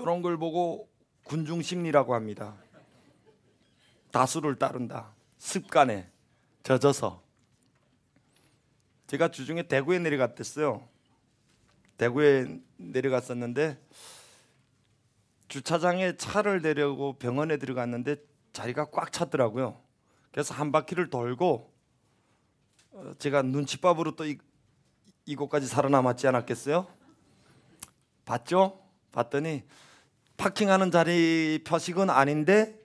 이런 걸 보고 군중 심리라고 합니다. 다수를 따른다. 습관에 젖어서. 제가 주중에 대구에 내려갔댔어요. 대구에 내려갔었는데 주차장에 차를 대려고 병원에 들어갔는데 자리가 꽉 찼더라고요. 그래서 한 바퀴를 돌고 어, 제가 눈칫밥으로 또 이, 이곳까지 살아남았지 않았겠어요? 봤죠? 봤더니 파킹하는 자리 표식은 아닌데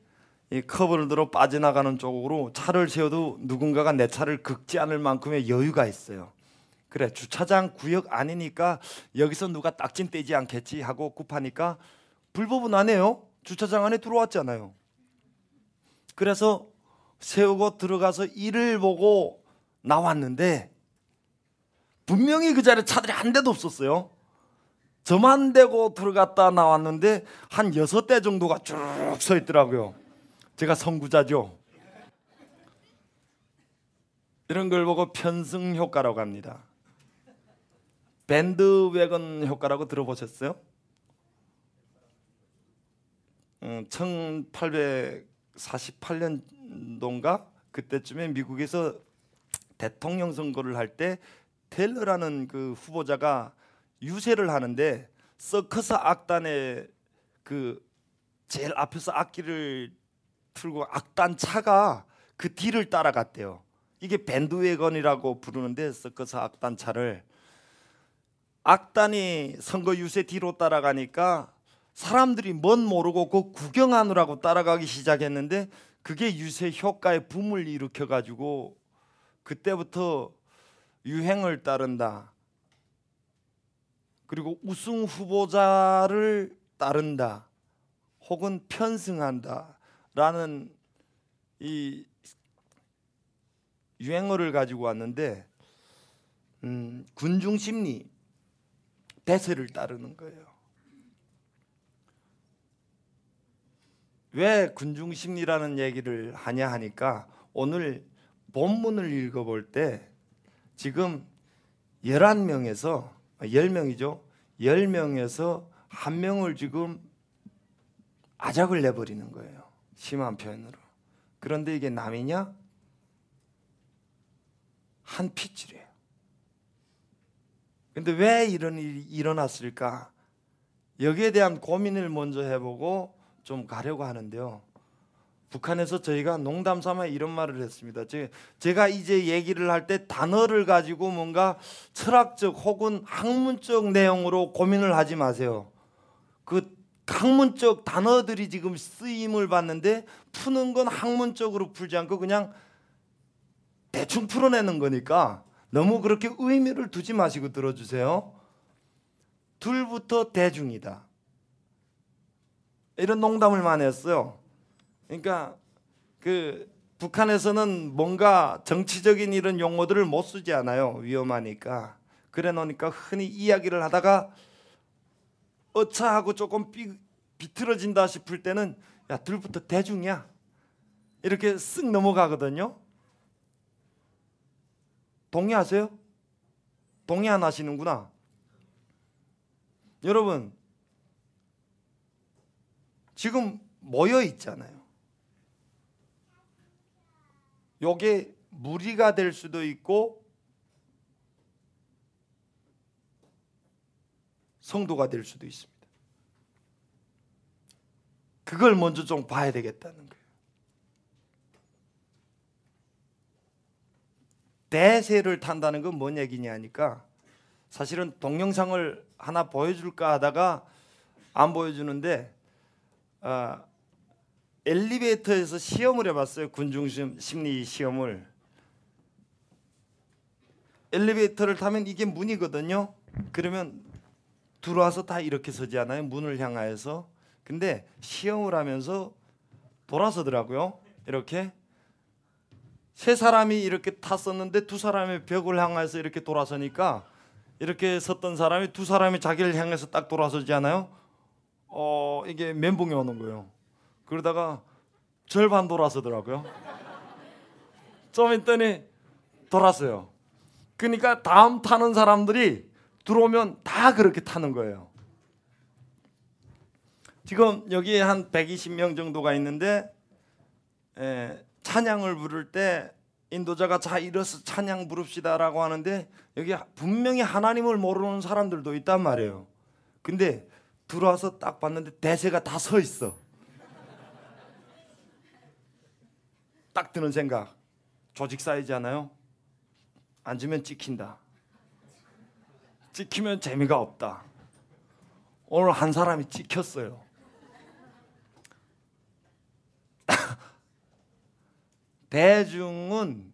이 커브를 들어 빠져나가는 쪽으로 차를 세워도 누군가가 내 차를 긁지 않을 만큼의 여유가 있어요. 그래 주차장 구역 아니니까 여기서 누가 딱진 떼지 않겠지 하고 급하니까 불법은 안 해요. 주차장 안에 들어왔잖아요. 그래서 세우고 들어가서 일을 보고 나왔는데 분명히 그 자리에 차들이 한 대도 없었어요. 저만 대고 들어갔다 나왔는데 한 여섯 대 정도가 쭉 서 있더라고요. 제가 선구자죠. 이런 걸 보고 편승 효과라고 합니다. 밴드웨건 효과라고 들어보셨어요? 음, 1848년도인가 그때쯤에 미국에서 대통령 선거를 할때 텔러라는 그 후보자가 유세를 하는데 서커스 악단의 그 제일 앞에서 악기를 틀고 악단 차가 그 뒤를 따라갔대요. 이게 밴드웨건이라고 부르는데 서커스 악단 차를 악단이 선거 유세 뒤로 따라가니까 사람들이 뭔 모르고 그 구경하느라고 따라가기 시작했는데 그게 유세 효과의 붐을 일으켜 가지고 그때부터 유행을 따른다. 그리고 우승 후보자를 따른다. 혹은 편승한다라는 이 유행어를 가지고 왔는데 음, 군중 심리 대세를 따르는 거예요. 왜 군중 심리라는 얘기를 하냐 하니까 오늘 본문을 읽어볼 때 지금 11명에서 10명이죠. 10명에서 한 명을 지금 아작을 내버리는 거예요. 심한 표현으로. 그런데 이게 남이냐? 한 핏줄이에요. 근데 왜 이런 일이 일어났을까? 여기에 대한 고민을 먼저 해보고 좀 가려고 하는데요. 북한에서 저희가 농담 삼아 이런 말을 했습니다. 제가 이제 얘기를 할 때 단어를 가지고 뭔가 철학적 혹은 학문적 내용으로 고민을 하지 마세요. 그 학문적 단어들이 지금 쓰임을 받는데 푸는 건 학문적으로 풀지 않고 그냥 대충 풀어내는 거니까 너무 그렇게 의미를 두지 마시고 들어주세요. 둘부터 대중이다. 이런 농담을 많이 했어요. 그러니까 그 북한에서는 뭔가 정치적인 이런 용어들을 못 쓰지 않아요. 위험하니까. 그래 놓으니까 흔히 이야기를 하다가 어차하고 조금 삐, 비틀어진다 싶을 때는 야 둘부터 대중이야. 이렇게 쓱 넘어가거든요. 동의하세요? 동의 안 하시는구나. 여러분 지금 모여 있잖아요. 요게 무리가 될 수도 있고 성도가 될 수도 있습니다. 그걸 먼저 좀 봐야 되겠다는 거예요. 대세를 탄다는 건 뭔 얘기냐니까 사실은 동영상을 하나 보여줄까 하다가 안 보여주는데 어, 엘리베이터에서 시험을 해봤어요. 군중심 심리 시험을. 엘리베이터를 타면 이게 문이거든요. 그러면 들어와서 다 이렇게 서지 않아요? 문을 향하여서. 근데 시험을 하면서 돌아서더라고요. 이렇게 세 사람이 이렇게 탔었는데 두 사람이 벽을 향해서 이렇게 돌아서니까 이렇게 섰던 사람이 두 사람이 자기를 향해서 딱 돌아서지 않아요? 어 이게 멘붕이 오는 거예요. 그러다가 절반 돌아서더라고요. 좀 있더니 돌았어요. 그러니까 다음 타는 사람들이 들어오면 다 그렇게 타는 거예요. 지금 여기 한 120명 정도가 있는데 에, 찬양을 부를 때 인도자가 자 일어서 찬양 부릅시다라고 하는데 여기 분명히 하나님을 모르는 사람들도 있단 말이에요. 근데 들어와서 딱 봤는데 대세가 다 서 있어. 딱 드는 생각. 조직 사이즈잖아요. 앉으면 찍힌다. 찍히면 재미가 없다. 오늘 한 사람이 찍혔어요. 대중은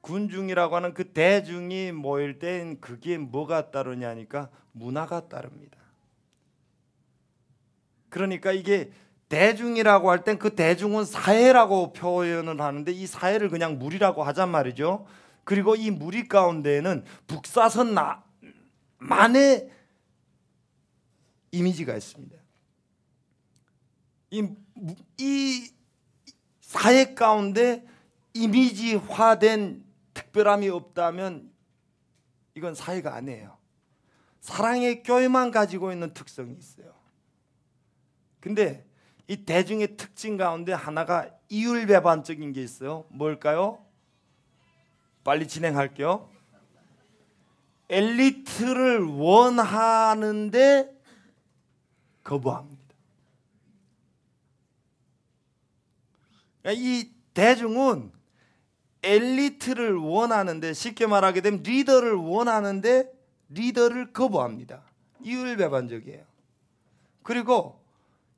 군중이라고 하는 그 대중이 모일 땐 그게 뭐가 따르냐니까 문화가 따릅니다. 그러니까 이게 대중이라고 할 땐 그 대중은 사회라고 표현을 하는데 이 사회를 그냥 무리라고 하잔 말이죠. 그리고 이 무리 가운데에는 북사선 나, 만의 이미지가 있습니다. 이, 이 사회 가운데 이미지화된 특별함이 없다면 이건 사회가 아니에요. 사랑의 교회만 가지고 있는 특성이 있어요. 근데 이 대중의 특징 가운데 하나가 이율배반적인 게 있어요. 뭘까요? 빨리 진행할게요. 엘리트를 원하는데 거부합니다. 그러니까 이 대중은 엘리트를 원하는데 쉽게 말하게 되면 리더를 원하는데 리더를 거부합니다. 이율배반적이에요. 그리고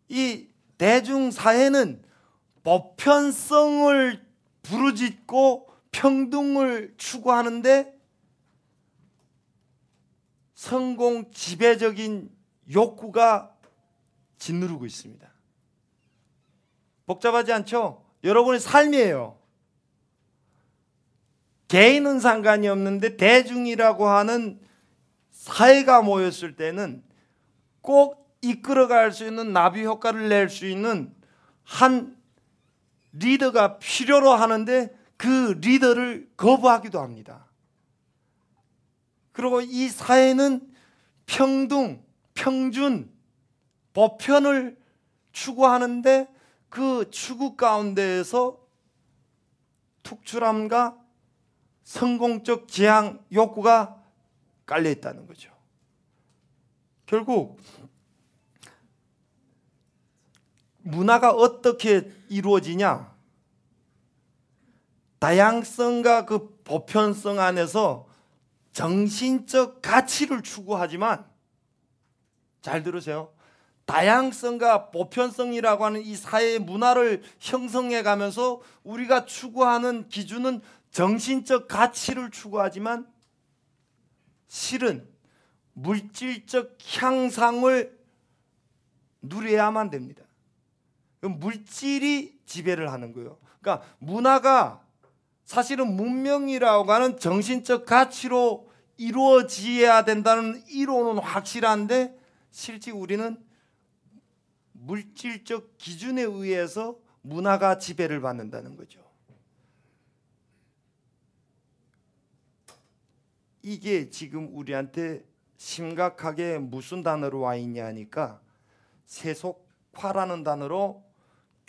이 대중 사회는 보편성을 부르짖고 평등을 추구하는데 성공 지배적인 욕구가 짓누르고 있습니다. 복잡하지 않죠? 여러분의 삶이에요. 개인은 상관이 없는데 대중이라고 하는 사회가 모였을 때는 꼭 이끌어갈 수 있는 나비 효과를 낼 수 있는 한 리더가 필요로 하는데 그 리더를 거부하기도 합니다. 그리고 이 사회는 평등, 평준, 보편을 추구하는데 그 추구 가운데에서 특출함과 성공적 지향 욕구가 깔려 있다는 거죠. 결국 문화가 어떻게 이루어지냐? 다양성과 그 보편성 안에서 정신적 가치를 추구하지만 잘 들으세요. 다양성과 보편성이라고 하는 이 사회의 문화를 형성해 가면서 우리가 추구하는 기준은 정신적 가치를 추구하지만 실은 물질적 향상을 누려야만 됩니다. 물질이 지배를 하는 거예요. 그러니까 문화가 사실은 문명이라고 하는 정신적 가치로 이루어져야 된다는 이론은 확실한데 실제 우리는 물질적 기준에 의해서 문화가 지배를 받는다는 거죠. 이게 지금 우리한테 심각하게 무슨 단어로 와 있냐니까 세속화라는 단어로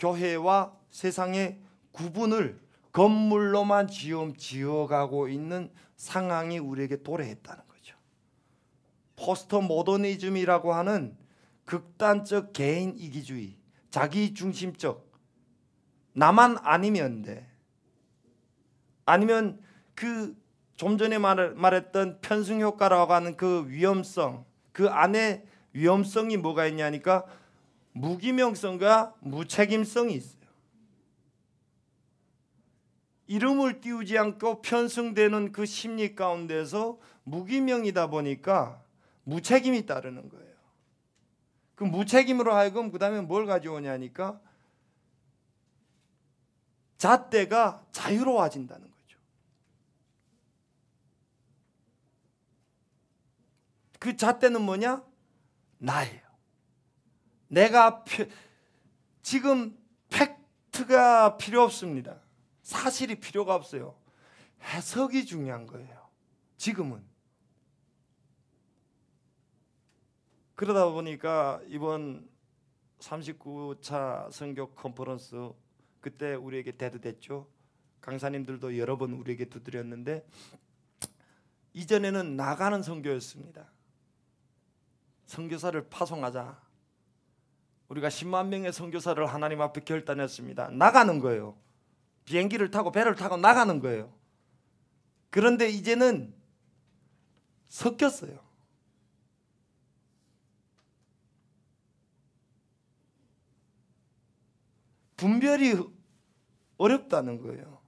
교회와 세상의 구분을 건물로만 지음 지어가고 있는 상황이 우리에게 도래했다는 거죠. 포스터 모더니즘이라고 하는 극단적 개인 이기주의, 자기 중심적 나만 아니면 돼. 아니면 그 좀 전에 말, 말했던 편승 효과라고 하는 그 위험성, 그 안에 위험성이 뭐가 있냐니까 무기명성과 무책임성이 있어요. 이름을 띄우지 않고 편승되는 그 심리 가운데서 무기명이다 보니까 무책임이 따르는 거예요. 그 무책임으로 하여금 그 다음에 뭘 가져오냐니까 잣대가 자유로워진다는 거죠. 그 잣대는 뭐냐? 나예요. 내가 피, 지금 팩트가 필요 없습니다. 사실이 필요가 없어요. 해석이 중요한 거예요. 지금은. 그러다 보니까 이번 39차 선교 컨퍼런스 그때 우리에게 대두됐죠. 강사님들도 여러 번 우리에게 두드렸는데 이전에는 나가는 선교였습니다. 선교사를 파송하자. 우리가 10만 명의 선교사를 하나님 앞에 결단했습니다. 나가는 거예요. 비행기를 타고 배를 타고 나가는 거예요. 그런데 이제는 섞였어요. 분별이 어렵다는 거예요.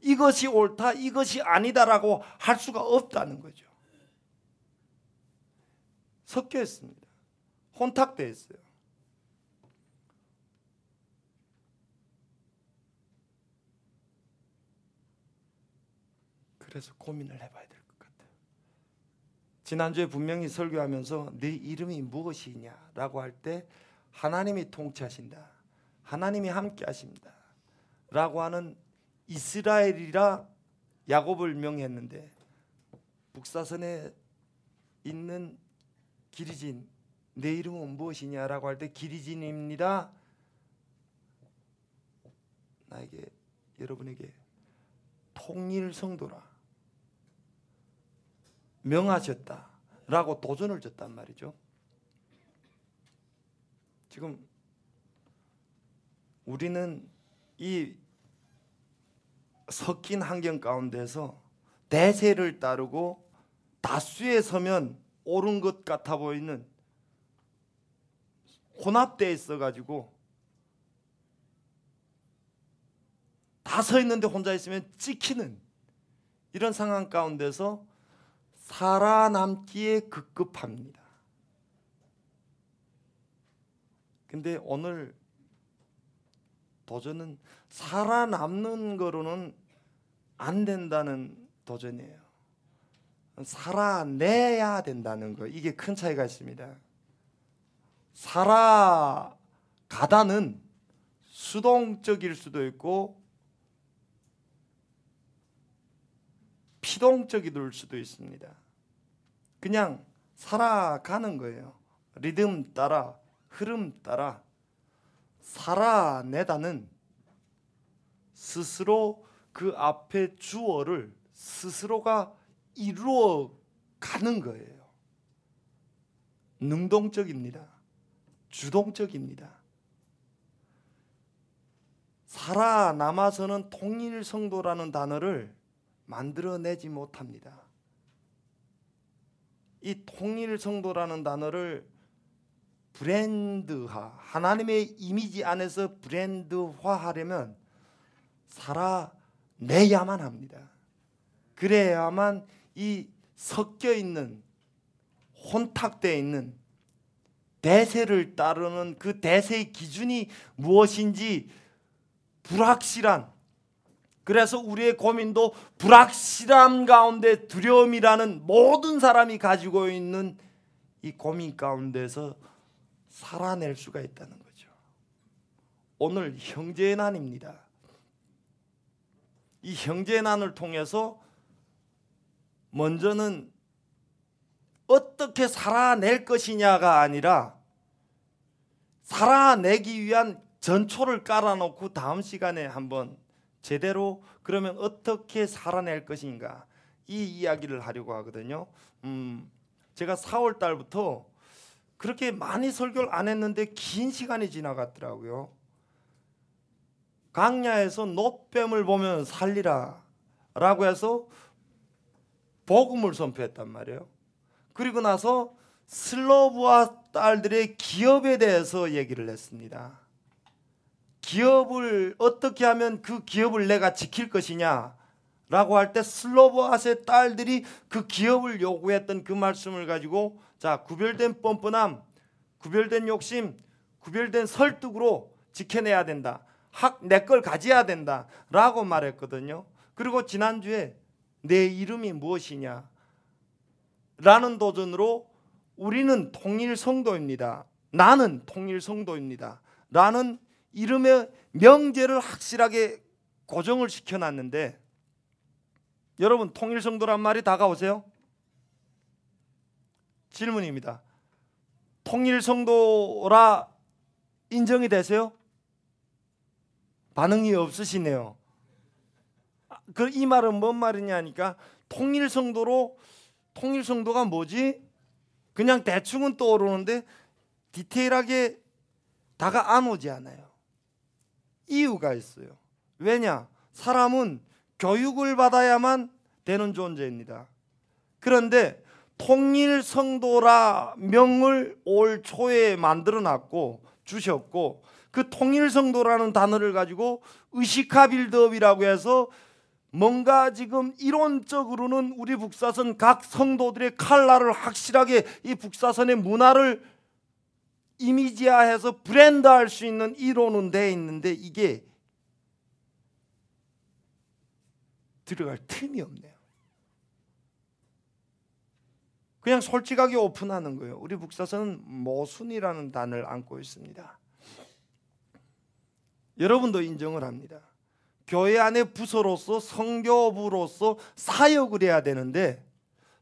이것이 옳다, 이것이 아니다라고 할 수가 없다는 거죠. 섞여 있습니다. 혼탁돼 있어요. 그래서 고민을 해봐야 될 것 같아요. 지난주에 분명히 설교하면서 네 이름이 무엇이냐라고 할 때 하나님이 통치하신다. 하나님이 함께 하십니다. 라고 하는 이스라엘이라 야곱을 명했는데 북사선에 있는 기리진 내 이름은 무엇이냐라고 할 때 기리진입니다. 나에게 여러분에게 통일 성도라 명하셨다라고 도전을 줬단 말이죠. 지금 우리는 이 섞인 환경 가운데서 대세를 따르고 다수에 서면 옳은 것 같아 보이는 혼합돼 있어 가지고 다 서 있는데 혼자 있으면 찍히는 이런 상황 가운데서 살아남기에 급급합니다. 근데 오늘 도전은 살아남는 거로는 안 된다는 도전이에요. 살아내야 된다는 거 이게 큰 차이가 있습니다. 살아가다는 수동적일 수도 있고 피동적일 수도 있습니다. 그냥 살아가는 거예요. 리듬 따라 흐름 따라 살아내다는 스스로 그 앞에 주어를 스스로가 이루어 가는 거예요. 능동적입니다. 주동적입니다. 살아남아서는 통일 성도라는 단어를 만들어내지 못합니다. 이 통일 성도라는 단어를 브랜드화, 하나님의 이미지 안에서 브랜드화하려면 살아내야만 합니다. 그래야만 이 섞여 있는 혼탁되어 있는 대세를 따르는 그 대세의 기준이 무엇인지 불확실한 그래서 우리의 고민도 불확실함 가운데 두려움이라는 모든 사람이 가지고 있는 이 고민 가운데서 살아낼 수가 있다는 거죠. 오늘 형제의 난입니다. 이 형제의 난을 통해서 먼저는 어떻게 살아낼 것이냐가 아니라 살아내기 위한 전초를 깔아놓고 다음 시간에 한번 제대로 그러면 어떻게 살아낼 것인가 이 이야기를 하려고 하거든요. 음, 제가 4월 달부터 그렇게 많이 설교를 안 했는데 긴 시간이 지나갔더라고요. 강야에서 노뱀을 보면 살리라라고 해서 복음을 선포했단 말이에요. 그리고 나서 슬로브와 딸들의 기업에 대해서 얘기를 했습니다. 기업을 어떻게 하면 그 기업을 내가 지킬 것이냐 라고 할 때 슬로보아스의 딸들이 그 기업을 요구했던 그 말씀을 가지고 자 구별된 뻔뻔함 구별된 욕심 구별된 설득으로 지켜내야 된다. 학 내 걸 가져야 된다 라고 말했거든요. 그리고 지난주에 내 이름이 무엇이냐 라는 도전으로 우리는 통일 성도입니다. 나는 통일 성도입니다. 라는 이름의 명제를 확실하게 고정을 시켜놨는데 여러분 통일성도란 말이 다가오세요? 질문입니다. 통일성도라 인정이 되세요? 반응이 없으시네요. 그 이 말은 뭔 말이냐니까 통일 성도로 통일 성도가 뭐지? 그냥 대충은 떠오르는데 디테일하게 다가 안 오지 않아요. 이유가 있어요. 왜냐? 사람은 교육을 받아야만 되는 존재입니다. 그런데 통일 성도라 명을 올 초에 만들어 놨고 주셨고 그 통일 성도라는 단어를 가지고 의식화 빌드업이라고 해서 뭔가 지금 이론적으로는 우리 북사선 각 성도들의 칼라를 확실하게 이 북사선의 문화를 이미지화해서 브랜드할 수 있는 이론은 돼 있는데 이게 들어갈 틈이 없네요. 그냥 솔직하게 오픈하는 거예요. 우리 북사선은 모순이라는 단을 안고 있습니다. 여러분도 인정을 합니다. 교회 안에 부서로서 성교부로서 사역을 해야 되는데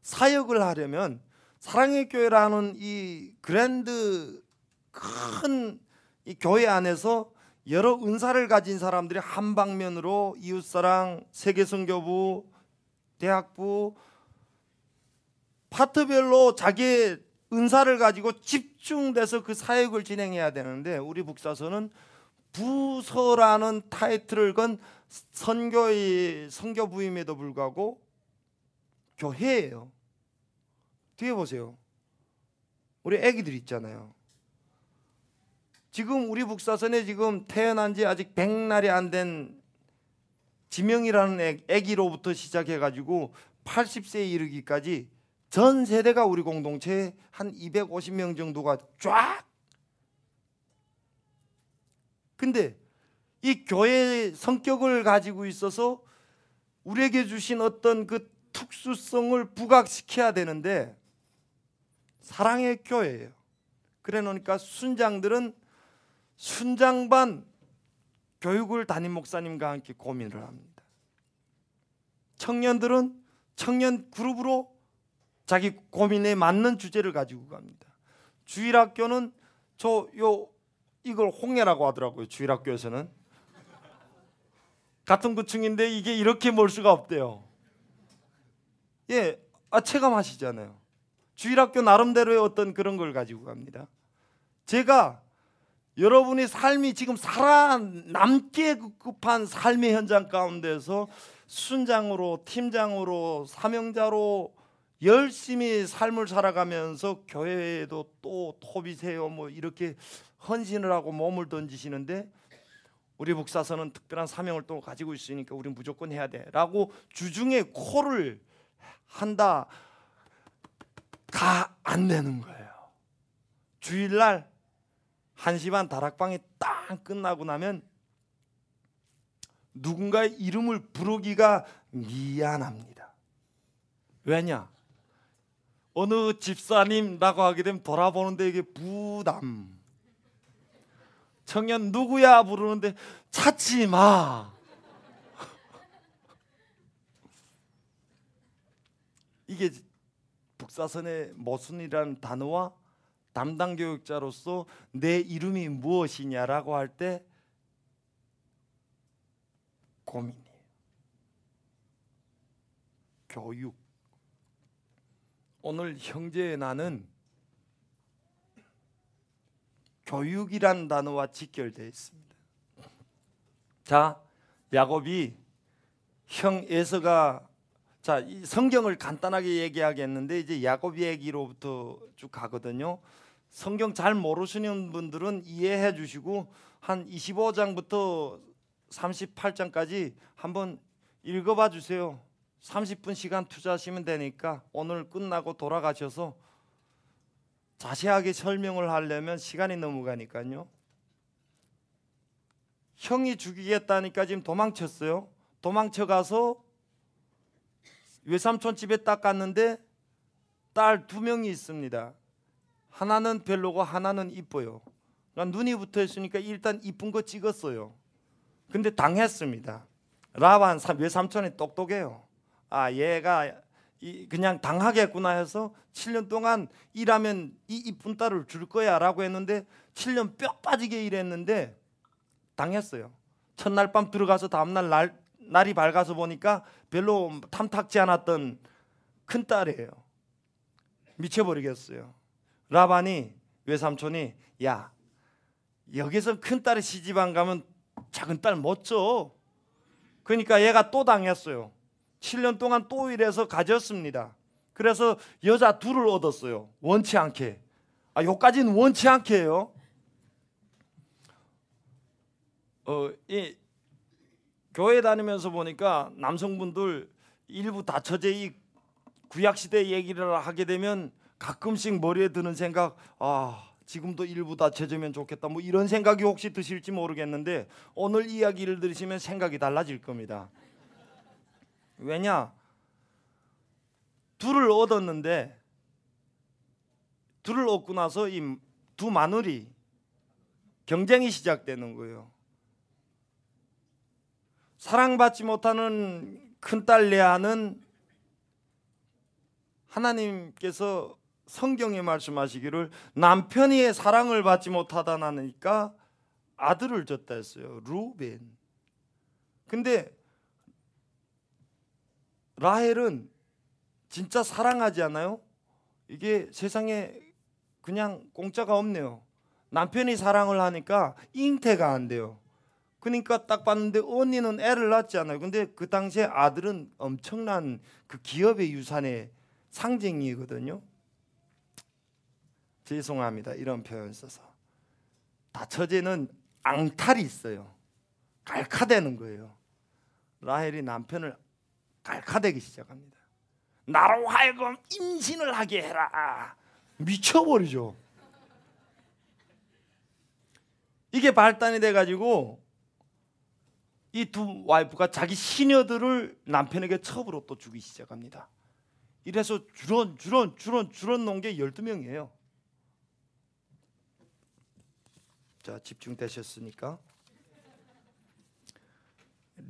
사역을 하려면 사랑의 교회라는 이 그랜드 큰 이 교회 안에서 여러 은사를 가진 사람들이 한 방면으로 이웃사랑, 세계성교부, 대학부 파트별로 자기의 은사를 가지고 집중돼서 그 사역을 진행해야 되는데 우리 북사서는 부서라는 타이틀을 건 선교의 선교부임에도 불구하고 교회예요. 뒤에 보세요. 우리 아기들 있잖아요. 지금 우리 북사선에 지금 태어난 지 아직 백날이 안 된 지명이라는 아기로부터 시작해 가지고 80세에 이르기까지 전 세대가 우리 공동체에 한 250명 정도가 쫙 근데 이 교회의 성격을 가지고 있어서 우리에게 주신 어떤 그 특수성을 부각시켜야 되는데 사랑의 교회예요. 그래 놓으니까 순장들은 순장반 교육을 담임 목사님과 함께 고민을 합니다. 청년들은 청년 그룹으로 자기 고민에 맞는 주제를 가지고 갑니다. 주일학교는 저 요 이걸 홍해라고 하더라고요. 주일학교에서는 같은 구층인데 이게 이렇게 멀 수가 없대요. 예, 아 체감하시잖아요. 주일학교 나름대로의 어떤 그런 걸 가지고 갑니다. 제가 여러분의 삶이 지금 살아남기에 급급한 삶의 현장 가운데서 순장으로 팀장으로 사명자로 열심히 삶을 살아가면서 교회에도 또 토비세요 뭐 이렇게 헌신을 하고 몸을 던지시는데 우리 북사선은 특별한 사명을 또 가지고 있으니까 우리는 무조건 해야 돼라고 주중에 콜을 한다 가 안 되는 거예요. 주일날 1시 반 다락방이 딱 끝나고 나면 누군가의 이름을 부르기가 미안합니다. 왜냐? 어느 집사님라고 하게 되면 돌아보는데 이게 부담. 청년 누구야 부르는데 찾지 마. 이게 북사선의 모순이라는 단어와 담당 교육자로서 내 이름이 무엇이냐라고 할 때 고민이에요. 교육. 오늘 형제의 나는 교육이란 단어와 직결되어 있습니다. 자, 야곱이 형 에서가 자, 이 성경을 간단하게 얘기하겠는데 이제 야곱 얘기로부터 쭉 가거든요. 성경 잘 모르시는 분들은 이해해 주시고 한 25장부터 38장까지 한번 읽어봐 주세요. 30분 시간 투자하시면 되니까 오늘 끝나고 돌아가셔서 자세하게 설명을 하려면 시간이 넘어가니까요. 형이 죽이겠다니까 지금 도망쳤어요. 도망쳐 가서 외삼촌 집에 딱 갔는데 딸 두 명이 있습니다. 하나는 별로고 하나는 이뻐요. 그러니까 눈이 붙어 있으니까 일단 이쁜 거 찍었어요. 근데 당했습니다. 라반 외삼촌이 똑똑해요. 아 얘가 이 그냥 당하겠구나 해서 7년 동안 일하면 이 이쁜 딸을 줄 거야라고 했는데 7년 뼈 빠지게 일했는데 당했어요. 첫날 밤 들어가서 다음날 날, 날이 밝아서 보니까 별로 탐탁지 않았던 큰 딸이에요. 미쳐버리겠어요. 라반이 외삼촌이 야 여기서 큰 딸이 시집 안 가면 작은 딸 못 줘. 그러니까 얘가 또 당했어요. 7년 동안 또 일해서 가졌습니다. 그래서 여자 둘을 얻었어요. 원치 않게. 아, 요까지는 원치 않게요. 어, 이 교회 다니면서 보니까 남성분들 일부 다처제 이 구약 시대 얘기를 하게 되면 가끔씩 머리에 드는 생각, 아 지금도 일부 다쳐지면 좋겠다. 뭐 이런 생각이 혹시 드실지 모르겠는데 오늘 이야기를 들으시면 생각이 달라질 겁니다. 왜냐? 둘을 얻었는데 둘을 얻고 나서 이 두 마누리 경쟁이 시작되는 거예요. 사랑받지 못하는 큰딸 레아는 하나님께서 성경에 말씀하시기를 남편이 사랑을 받지 못하다 나니까 아들을 줬다 했어요. 루벤. 근데 라헬은 진짜 사랑하지 않아요? 이게 세상에 그냥 공짜가 없네요. 남편이 사랑을 하니까 잉태가 안 돼요. 그러니까 딱 봤는데 언니는 애를 낳지 않아요. 근데 그 당시에 아들은 엄청난 그 기업의 유산의 상징이거든요. 죄송합니다. 이런 표현 써서. 다 처제는 앙탈이 있어요. 갈카대는 거예요. 라헬이 남편을 갈카대기 시작합니다. 나로 하여금 임신을 하게 해라. 미쳐버리죠. 이게 발단이 돼가지고 이 두 와이프가 자기 시녀들을 남편에게 첩으로 또 주기 시작합니다. 이래서 주런 주런 주런 주런 놓은 게 12명이에요. 자, 집중되셨으니까.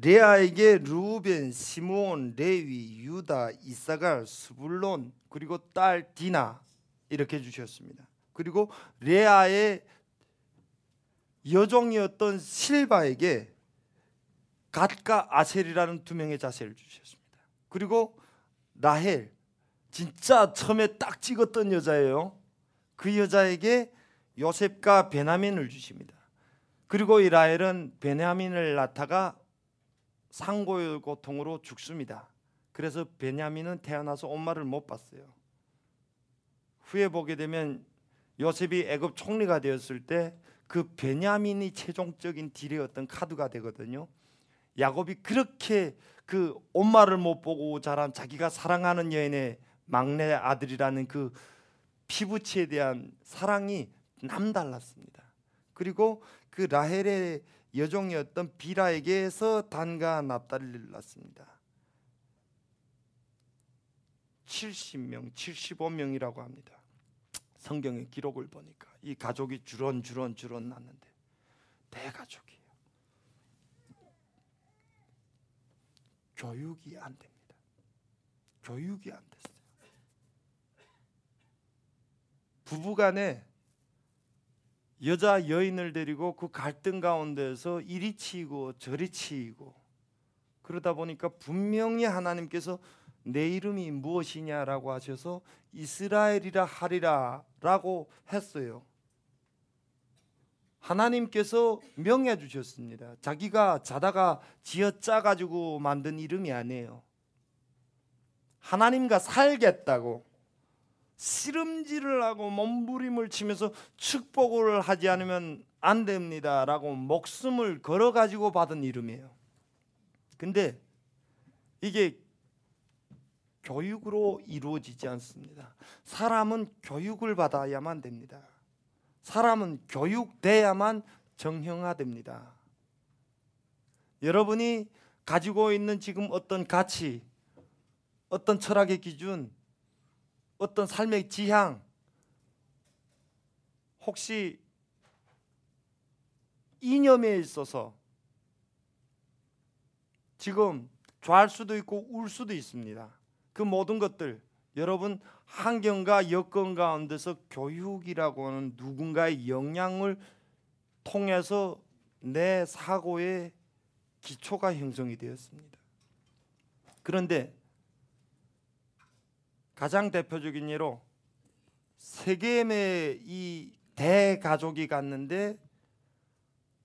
레아에게 루벤, 시므온, 레위, 유다, 이사갈, 스불론 그리고 딸 디나 이렇게 주셨습니다. 그리고 레아의 여종이었던 실바에게 갓과 아셀이라는 두 명의 자세를 주셨습니다. 그리고 라헬 진짜 처음에 딱 찍었던 여자예요. 그 여자에게 요셉과 베냐민을 주십니다. 그리고 이 라헬은 베냐민을 낳다가 상고의 고통으로 죽습니다. 그래서 베냐민은 태어나서 엄마를 못 봤어요. 후에 보게 되면 요셉이 애굽 총리가 되었을 때 그 베냐민이 최종적인 딜의 어떤 카드가 되거든요. 야곱이 그렇게 그 엄마를 못 보고 자란 자기가 사랑하는 여인의 막내 아들이라는 그 피부치에 대한 사랑이 남달랐습니다. 그리고 그 라헬의 여종이었던 비라에게서 단과 납달리를 낳습니다. 70명, 75명이라고 합니다. 성경의 기록을 보니까 이 가족이 주런 주런 주런 낳는데 대가족이에요. 교육이 안 됩니다. 교육이 안 됐어요. 부부간에 여자 여인을 데리고 그 갈등 가운데서 이리 치이고 저리 치이고 그러다 보니까 분명히 하나님께서 내 이름이 무엇이냐라고 하셔서 이스라엘이라 하리라라고 했어요. 하나님께서 명해 주셨습니다. 자기가 자다가 지어짜 가지고 만든 이름이 아니에요. 하나님과 살겠다고 씨름질을 하고 몸부림을 치면서 축복을 하지 않으면 안 됩니다라고 목숨을 걸어 가지고 받은 이름이에요. 근데 이게 교육으로 이루어지지 않습니다. 사람은 교육을 받아야만 됩니다. 사람은 교육돼야만 정형화됩니다. 여러분이 가지고 있는 지금 어떤 가치, 어떤 철학의 기준, 어떤 삶의 지향, 혹시 이념에 있어서 지금 좋아할 수도 있고 울 수도 있습니다. 그 모든 것들 여러분 환경과 여건 가운데서 교육이라고 하는 누군가의 영향을 통해서 내 사고의 기초가 형성이 되었습니다. 그런데 가장 대표적인 예로 세겜의 이 대가족이 갔는데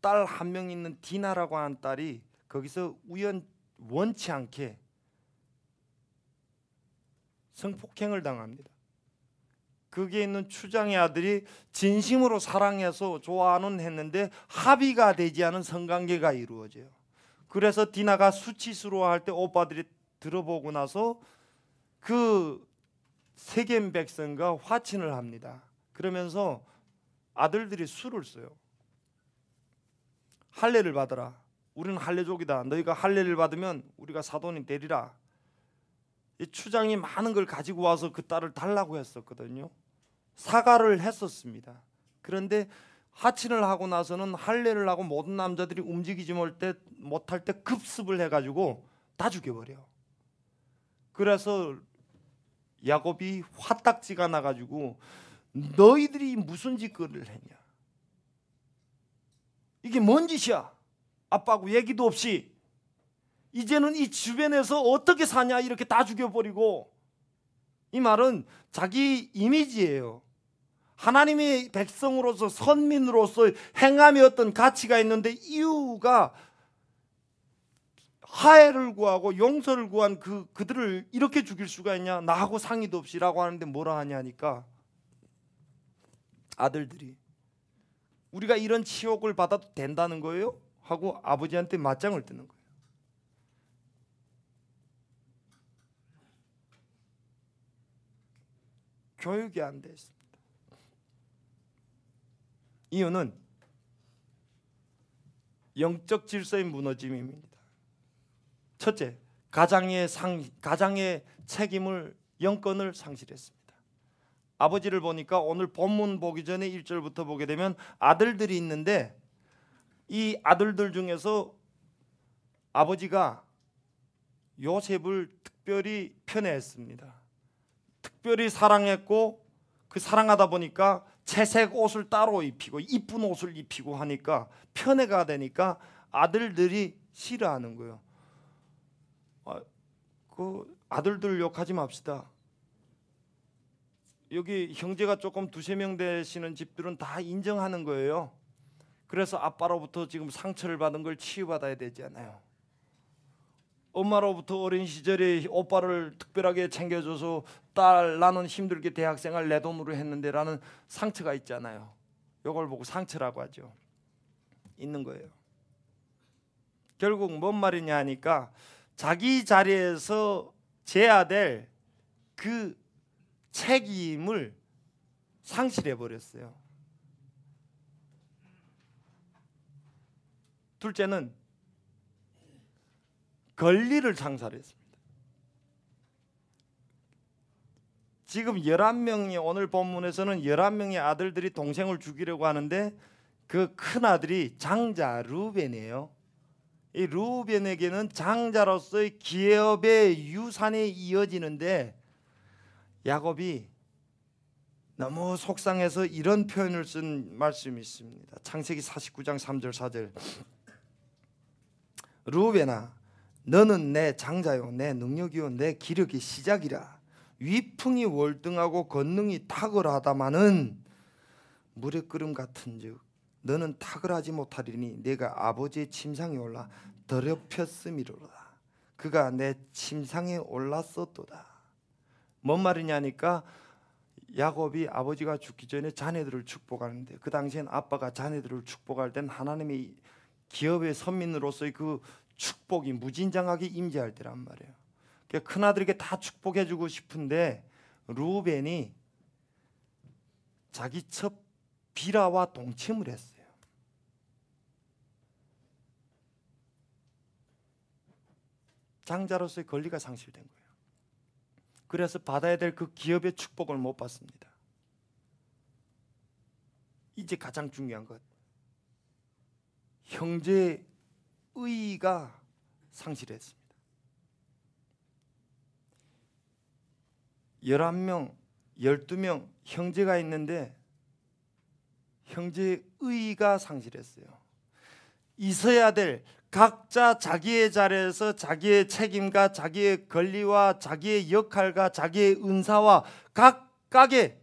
딸 한 명 있는 디나라고 하는 딸이 거기서 우연 원치 않게 성폭행을 당합니다. 거기에 있는 추장의 아들이 진심으로 사랑해서 좋아하는 했는데 합의가 되지 않은 성관계가 이루어져요. 그래서 디나가 수치스러워할 때 오빠들이 들어보고 나서 그 세겜 백성과 화친을 합니다. 그러면서 아들들이 술을 써요. 할례를 받아라. 우리는 할례족이다. 너희가 할례를 받으면 우리가 사돈이 되리라. 이 추장이 많은 걸 가지고 와서 그 딸을 달라고 했었거든요. 사과를 했었습니다. 그런데 하친을 하고 나서는 할례를 하고 모든 남자들이 움직이지 못할 때 급습을 해가지고 다 죽여버려. 그래서 야곱이 화딱지가 나가지고 너희들이 무슨 짓거리를 했냐? 이게 뭔 짓이야? 아빠하고 얘기도 없이 이제는 이 주변에서 어떻게 사냐 이렇게 다 죽여버리고 이 말은 자기 이미지예요. 하나님의 백성으로서 선민으로서 행함에 어떤 가치가 있는데 이유가 하해를 구하고 용서를 구한 그 그들을 이렇게 죽일 수가 있냐 나하고 상의도 없이라고 하는데 뭐라 하냐니까 아들들이 우리가 이런 치욕을 받아도 된다는 거예요? 하고 아버지한테 맞짱을 뜨는 거예요. 교육이 안 돼 있습니다. 이유는 영적 질서의 무너짐입니다. 첫째, 가장의 상 가장의 책임을 영권을 상실했습니다. 아버지를 보니까 오늘 본문 보기 전에 1절부터 보게 되면 아들들이 있는데 이 아들들 중에서 아버지가 요셉을 특별히 편애했습니다. 특별히 사랑했고 그 사랑하다 보니까 채색 옷을 따로 입히고 이쁜 옷을 입히고 하니까 편애가 되니까 아들들이 싫어하는 거예요. 아, 그 아들들 욕하지 맙시다. 여기 형제가 조금 두세 명 되시는 집들은 다 인정하는 거예요. 그래서 아빠로부터 지금 상처를 받은 걸 치유받아야 되잖아요. 엄마로부터 어린 시절에 오빠를 특별하게 챙겨줘서 딸 나는 힘들게 대학생활 내 돈으로 했는데라는 상처가 있잖아요. 이걸 보고 상처라고 하죠. 있는 거예요. 결국 뭔 말이냐 하니까 자기 자리에서 져야 될 그 책임을 상실해 버렸어요. 둘째는 권리를 창살했습니다. 지금 11명이 오늘 본문에서는 11명의 아들들이 동생을 죽이려고 하는데 그 큰 아들이 장자 루벤이에요. 이 루벤에게는 장자로서의 기업의 유산이 이어지는데 야곱이 너무 속상해서 이런 표현을 쓴 말씀이 있습니다. 창세기 49장 3절 4절. 루벤아 너는 내 장자요 내 능력이요 내 기력이 시작이라 위풍이 월등하고 권능이 탁월하다마는 물의 끓음 같은즉 너는 탁월하지 못하리니 내가 아버지의 침상에 올라 더럽혔음이로다 그가 내 침상에 올랐었도다 뭔 말이냐니까 야곱이 아버지가 죽기 전에 자네들을 축복하는데 그 당시엔 아빠가 자네들을 축복할 땐 하나님의 기업의 선민으로서의 그 축복이 무진장하게 임재할 때란 말이에요. 그러니까 큰 아들에게 다 축복해주고 싶은데 루벤이 자기 첫 비라와 동침을 했어요. 장자로서의 권리가 상실된 거예요. 그래서 받아야 될 그 기업의 축복을 못 받습니다. 이제 가장 중요한 것. 형제 의의가 상실했습니다. 11명, 12명 형제가 있는데 형제의 의의가 상실했어요. 있어야 될 각자 자기의 자리에서 자기의 책임과 자기의 권리와 자기의 역할과 자기의 은사와 각각의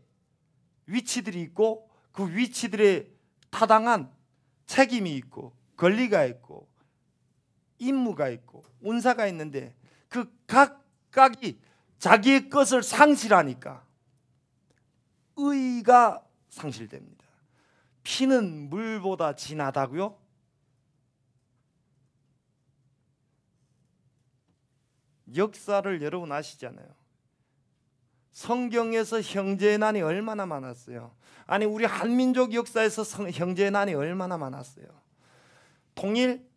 위치들이 있고 그 위치들에 타당한 책임이 있고 권리가 있고 임무가 있고 운사가 있는데 그 각각이 자기의 것을 상실하니까 의가 상실됩니다. 피는 물보다 진하다고요? 역사를 여러분 아시잖아요. 성경에서 형제의 난이 얼마나 많았어요. 아니 우리 한민족 역사에서 성, 형제의 난이 얼마나 많았어요. 통일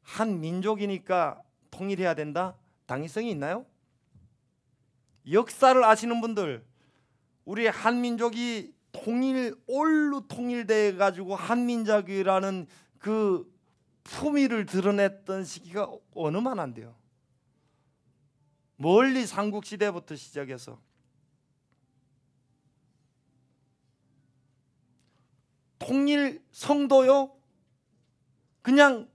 한 민족이니까 통일해야 된다. 당위성이 있나요? 역사를 아시는 분들 우리 한민족이 통일 올로 통일돼 가지고 한민족이라는 그 품위를 드러냈던 시기가 어느 만한데요. 멀리 삼국 시대부터 시작해서 통일 성도요. 그냥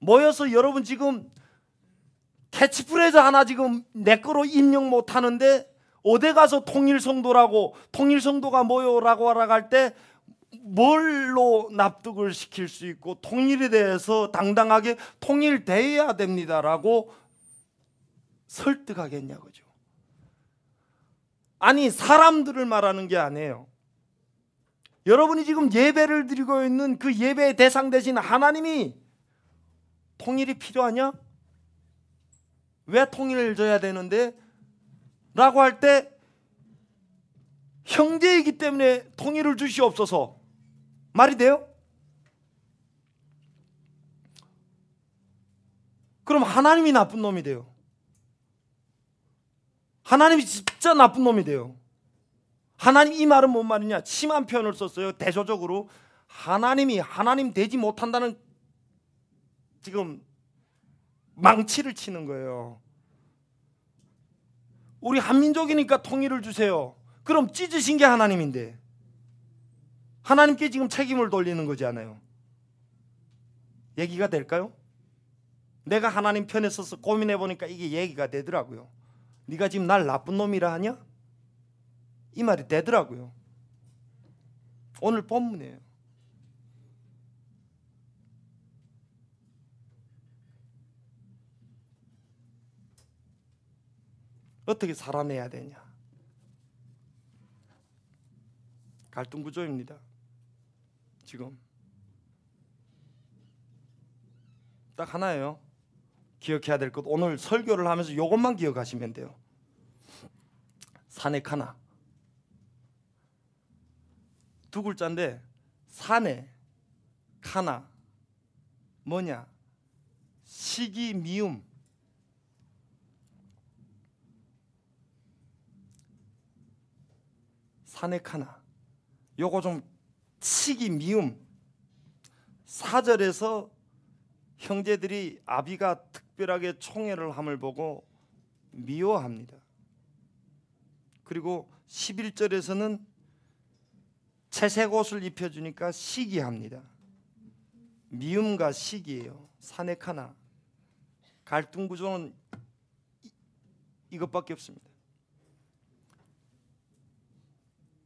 모여서 여러분 지금 캐치프레이즈 하나 지금 내 거로 입력 못 하는데 어디 가서 통일 성도라고 통일 성도가 뭐요라고 하라 할때 뭘로 납득을 시킬 수 있고 통일에 대해서 당당하게 통일돼야 됩니다라고 설득하겠냐 그죠? 아니 사람들을 말하는 게 아니에요. 여러분이 지금 예배를 드리고 있는 그 예배의 대상 대신 하나님이 통일이 필요하냐? 왜 통일을 줘야 되는데? 라고 할 때 형제이기 때문에 통일을 주시옵소서 말이 돼요? 그럼 하나님이 나쁜 놈이 돼요. 하나님이 진짜 나쁜 놈이 돼요. 하나님 이 말은 뭔 말이냐? 심한 표현을 썼어요. 대조적으로 하나님이 하나님 되지 못한다는 지금 망치를 치는 거예요. 우리 한민족이니까 통일을 주세요. 그럼 찢으신 게 하나님인데 하나님께 지금 책임을 돌리는 거잖아요. 얘기가 될까요? 내가 하나님 편에 서서 고민해 보니까 이게 얘기가 되더라고요. 네가 지금 날 나쁜 놈이라 하냐? 이 말이 되더라고요. 오늘 본문이에요. 어떻게 살아내야 되냐? 갈등 구조입니다. 지금 딱 하나예요. 기억해야 될 것. 오늘 설교를 하면서 이것만 기억하시면 돼요. 산액 하나. 두 글자인데 산에 카나 뭐냐 시기 미움 산에 카나 요거 좀 시기 미움 사절에서 형제들이 아비가 특별하게 총애를 함을 보고 미워합니다. 그리고 11절에서는 채색 옷을 입혀주니까 시기합니다. 미움과 시기예요. 산액 하나. 갈등 구조는 이것밖에 없습니다.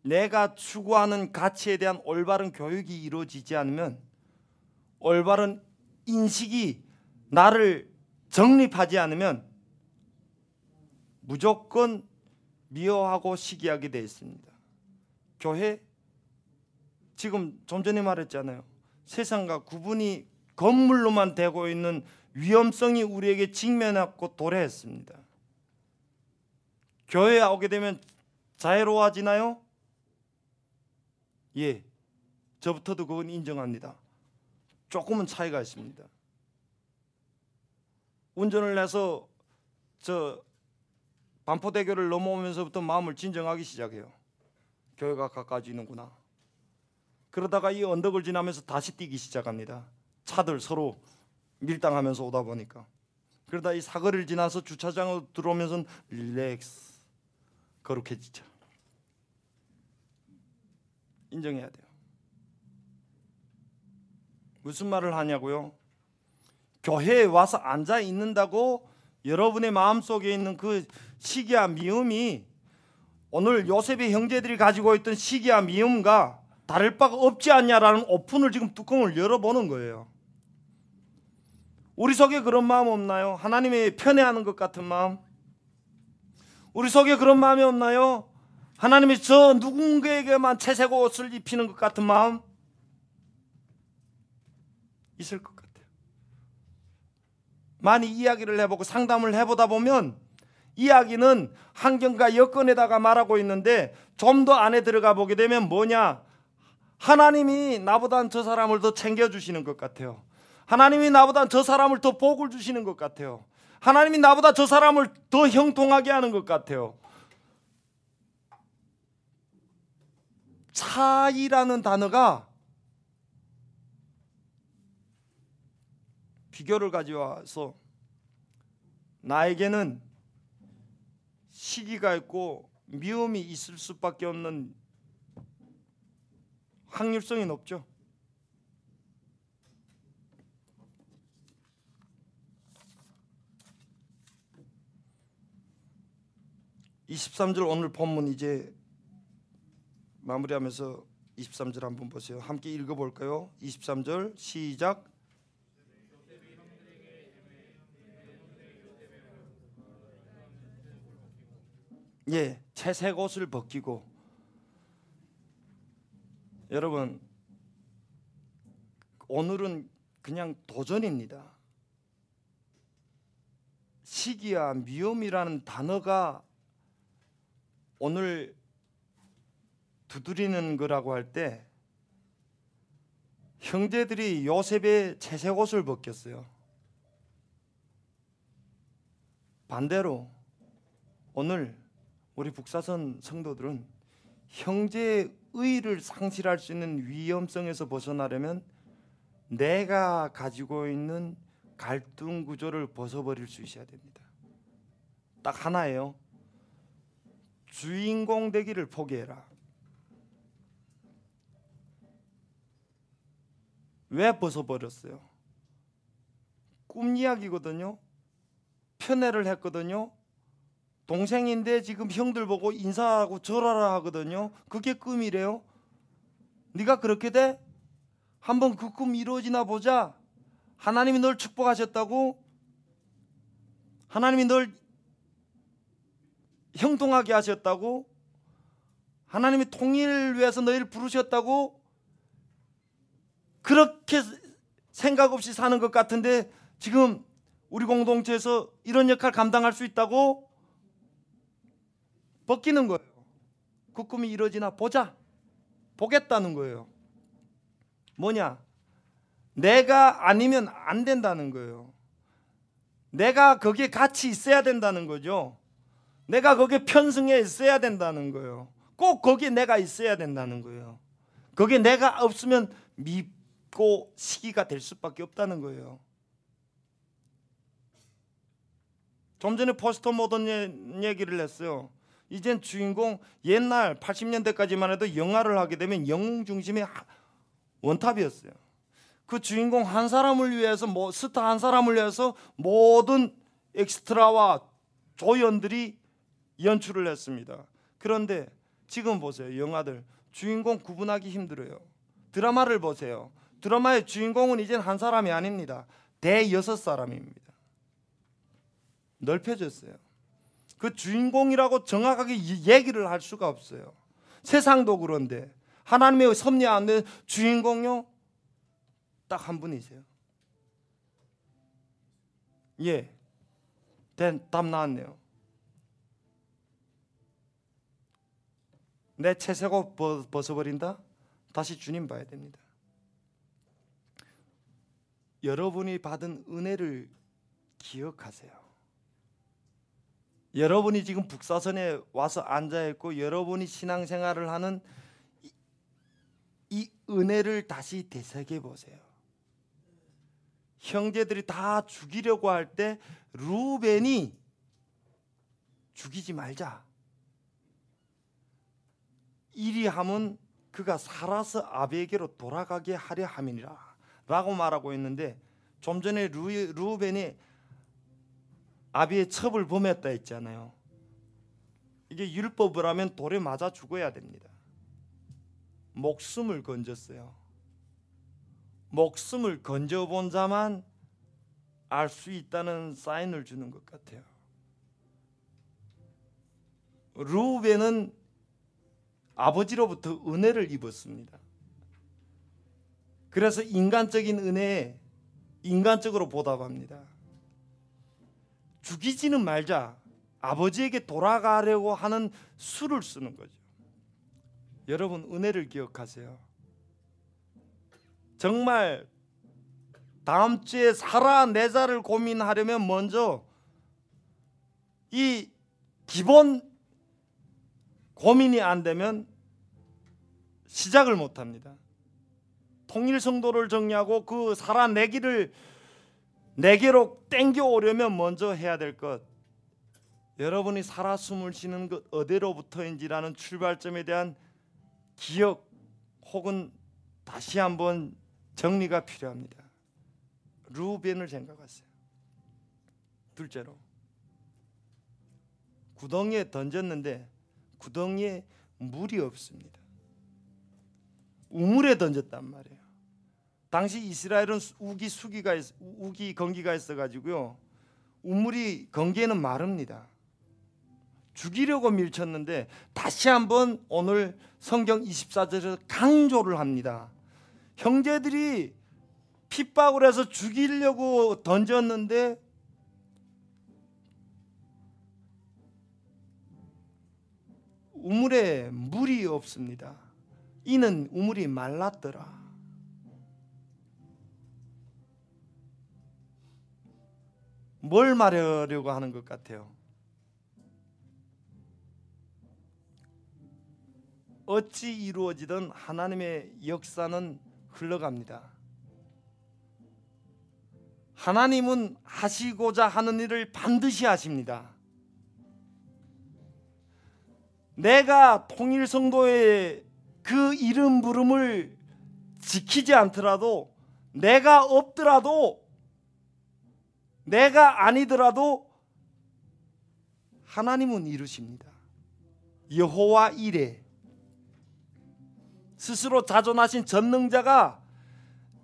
내가 추구하는 가치에 대한 올바른 교육이 이루어지지 않으면 올바른 인식이 나를 정립하지 않으면 무조건 미워하고 시기하게 되어 있습니다. 교회 지금 좀 전에 말했잖아요. 세상과 구분이 건물로만 되고 있는 위험성이 우리에게 직면하고 도래했습니다. 교회에 오게 되면 자유로워지나요? 예. 저부터도 그건 인정합니다. 조금은 차이가 있습니다. 운전을 해서 저 반포대교를 넘어오면서부터 마음을 진정하기 시작해요. 교회가 가까워지는구나. 그러다가 이 언덕을 지나면서 다시 뛰기 시작합니다. 차들 서로 밀당하면서 오다 보니까 그러다 이 사거리를 지나서 주차장으로 들어오면서 릴렉스 거룩해지죠. 인정해야 돼요. 무슨 말을 하냐고요? 교회에 와서 앉아 있는다고 여러분의 마음속에 있는 그 시기와 미움이 오늘 요셉의 형제들이 가지고 있던 시기와 미움과 다를 바가 없지 않냐라는 오픈을 지금 뚜껑을 열어보는 거예요. 우리 속에 그런 마음 없나요? 하나님의 편애하는 것 같은 마음? 우리 속에 그런 마음이 없나요? 하나님이 저 누군가에게만 채색 옷을 입히는 것 같은 마음? 있을 것 같아요. 많이 이야기를 해보고 상담을 해보다 보면 이야기는 환경과 여건에다가 말하고 있는데 좀 더 안에 들어가 보게 되면 뭐냐? 하나님이 나보단 저 사람을 더 챙겨주시는 것 같아요. 하나님이 나보다 저 사람을 더 복을 주시는 것 같아요. 하나님이 나보다 저 사람을 더 형통하게 하는 것 같아요. 차이라는 단어가 비교를 가져와서 나에게는 시기가 있고 미움이 있을 수밖에 없는 확률성이 높죠. 23절 오늘 본문 이제 마무리하면서 23절 한번 보세요. 함께 읽어 볼까요? 23절 시작. 예, 채색 옷을 벗기고 여러분 오늘은 그냥 도전입니다. 시기와 미움이라는 단어가 오늘 두드리는 거라고 할 때 형제들이 요셉의 채색 옷을 벗겼어요. 반대로 오늘 우리 북사선 성도들은 형제의 의를 상실할 수 있는 위험성에서 벗어나려면 내가 가지고 있는 갈등 구조를 벗어버릴 수 있어야 됩니다. 딱 하나예요. 주인공 되기를 포기해라. 왜 벗어버렸어요? 꿈 이야기거든요. 편애를 했거든요. 동생인데 지금 형들 보고 인사하고 절하라 하거든요. 그게 꿈이래요. 네가 그렇게 돼? 한번 그 꿈 이루어지나 보자. 하나님이 널 축복하셨다고? 하나님이 널 형통하게 하셨다고? 하나님이 통일을 위해서 너희를 부르셨다고? 그렇게 생각 없이 사는 것 같은데 지금 우리 공동체에서 이런 역할 감당할 수 있다고? 벗기는 거예요. 그 꿈이 이루어지나 보자. 보겠다는 거예요. 뭐냐? 내가 아니면 안 된다는 거예요. 내가 거기에 같이 있어야 된다는 거죠. 내가 거기에 편승해 있어야 된다는 거예요. 꼭 거기에 내가 있어야 된다는 거예요. 거기에 내가 없으면 밉 고 시기가 될 수밖에 없다는 거예요. 좀 전에 포스터 모던 얘기를 했어요. 이젠 주인공 옛날 80년대까지만 해도 영화를 하게 되면 영웅 중심의 원탑이었어요. 그 주인공 한 사람을 위해서 뭐 스타 한 사람을 위해서 모든 엑스트라와 조연들이 연출을 했습니다. 그런데 지금 보세요. 영화들 주인공 구분하기 힘들어요. 드라마를 보세요. 드라마의 주인공은 이젠 한 사람이 아닙니다. 대여섯 사람입니다. 넓혀졌어요. 그 주인공이라고 정확하게 얘기를 할 수가 없어요. 세상도 그런데 하나님의 섭리 안에 주인공요 딱 한 분이세요. 예, 답 나왔네요. 내 채색옷 벗어버린다? 다시 주님 봐야 됩니다. 여러분이 받은 은혜를 기억하세요. 여러분이 지금 북사선에 와서 앉아 있고 여러분이 신앙생활을 하는 이, 이 은혜를 다시 되새겨 보세요. 형제들이 다 죽이려고 할 때 루벤이 죽이지 말자. 이리 함은 그가 살아서 아비에게로 돌아가게 하려 함이니라 라고 말하고 있는데 좀 전에 루, 루벤이 아비의 첩을 범했다 했잖아요. 이게 율법을 하면 돌에 맞아 죽어야 됩니다. 목숨을 건졌어요. 목숨을 건져본 자만 알 수 있다는 사인을 주는 것 같아요. 루벤은 아버지로부터 은혜를 입었습니다. 그래서 인간적인 은혜에 인간적으로 보답합니다. 죽이지는 말자. 아버지에게 돌아가려고 하는 수를 쓰는 거죠. 여러분 은혜를 기억하세요. 정말 다음 주에 살아내자를 고민하려면 먼저 이 기본 고민이 안 되면 시작을 못 합니다. 통일 성도를 정리하고 그 살아내기를 내게로 땡겨 오려면 먼저 해야 될 것. 여러분이 살아 숨을 쉬는 것 어디로부터인지라는 출발점에 대한 기억 혹은 다시 한번 정리가 필요합니다. 루벤을 생각하세요. 둘째로 구덩이에 던졌는데 구덩이에 물이 없습니다. 우물에 던졌단 말이에요. 당시 이스라엘은 우기 수기가 있, 우기 건기가 있어 가지고요. 우물이 건기에는 마릅니다. 죽이려고 밀쳤는데 다시 한번 오늘 성경 24절에서 강조를 합니다. 형제들이 핍박을 해서 죽이려고 던졌는데 우물에 물이 없습니다. 이는 우물이 말랐더라. 뭘 말하려고 하는 것 같아요? 어찌 이루어지든 하나님의 역사는 흘러갑니다. 하나님은 하시고자 하는 일을 반드시 하십니다. 내가 통일 성도의 그 이름 부름을 지키지 않더라도 내가 없더라도 내가 아니더라도 하나님은 이루십니다. 여호와 이레 스스로 자존하신 전능자가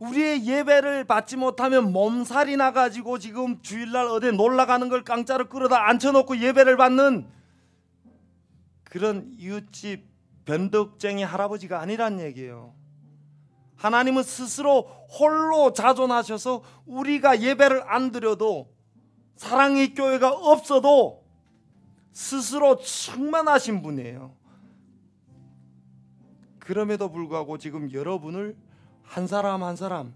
우리의 예배를 받지 못하면 몸살이 나가지고 지금 주일날 어디 놀러 가는 걸 깡짜로 끌어다 앉혀놓고 예배를 받는 그런 이웃집 변덕쟁이 할아버지가 아니란 얘기예요. 하나님은 스스로 홀로 자존하셔서 우리가 예배를 안 드려도 사랑의 교회가 없어도 스스로 충만하신 분이에요. 그럼에도 불구하고 지금 여러분을 한 사람 한 사람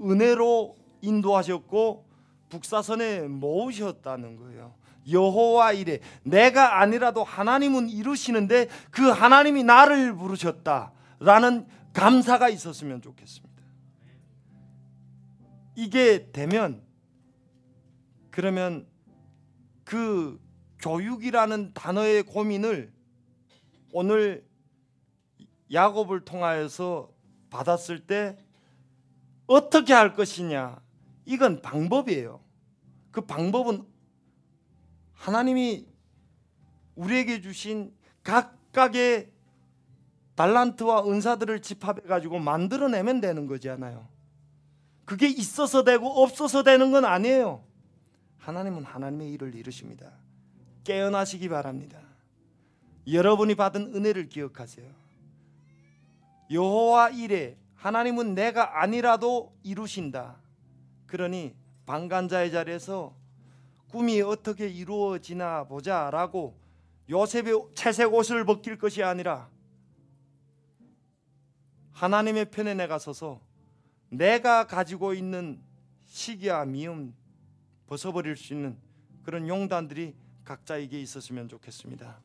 은혜로 인도하셨고 북사선에 모으셨다는 거예요. 여호와 이래 내가 아니라도 하나님은 이루시는데 그 하나님이 나를 부르셨다라는 감사가 있었으면 좋겠습니다. 이게 되면 그러면 그 교육이라는 단어의 고민을 오늘 야곱을 통하여서 받았을 때 어떻게 할 것이냐 이건 방법이에요. 그 방법은 하나님이 우리에게 주신 각각의 달란트와 은사들을 집합해 가지고 만들어내면 되는 거잖아요. 그게 있어서 되고 없어서 되는 건 아니에요. 하나님은 하나님의 일을 이루십니다. 깨어나시기 바랍니다. 여러분이 받은 은혜를 기억하세요. 여호와 이래 하나님은 내가 아니라도 이루신다. 그러니 방관자의 자리에서 꿈이 어떻게 이루어지나 보자라고 요셉의 채색 옷을 벗길 것이 아니라 하나님의 편에 내가 서서 내가 가지고 있는 시기와 미움 벗어버릴 수 있는 그런 용단들이 각자에게 있었으면 좋겠습니다.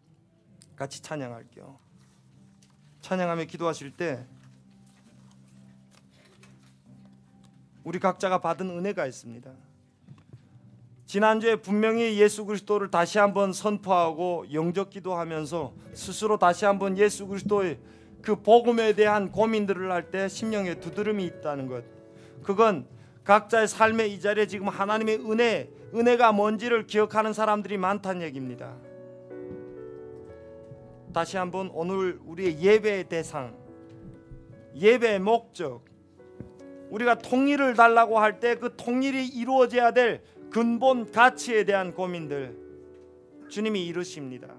같이 찬양할게요. 찬양하며 기도하실 때 우리 각자가 받은 은혜가 있습니다. 지난주에 분명히 예수 그리스도를 다시 한번 선포하고 영적 기도하면서 스스로 다시 한번 예수 그리스도의 그 복음에 대한 고민들을 할 때 심령에 두드름이 있다는 것. 그건 각자의 삶의 이 자리에 지금 하나님의 은혜, 은혜가 뭔지를 기억하는 사람들이 많다는 얘기입니다. 다시 한번 오늘 우리의 예배의 대상, 예배의 목적, 우리가 통일을 달라고 할 때 그 통일이 이루어져야 될 근본 가치에 대한 고민들 주님이 이루십니다.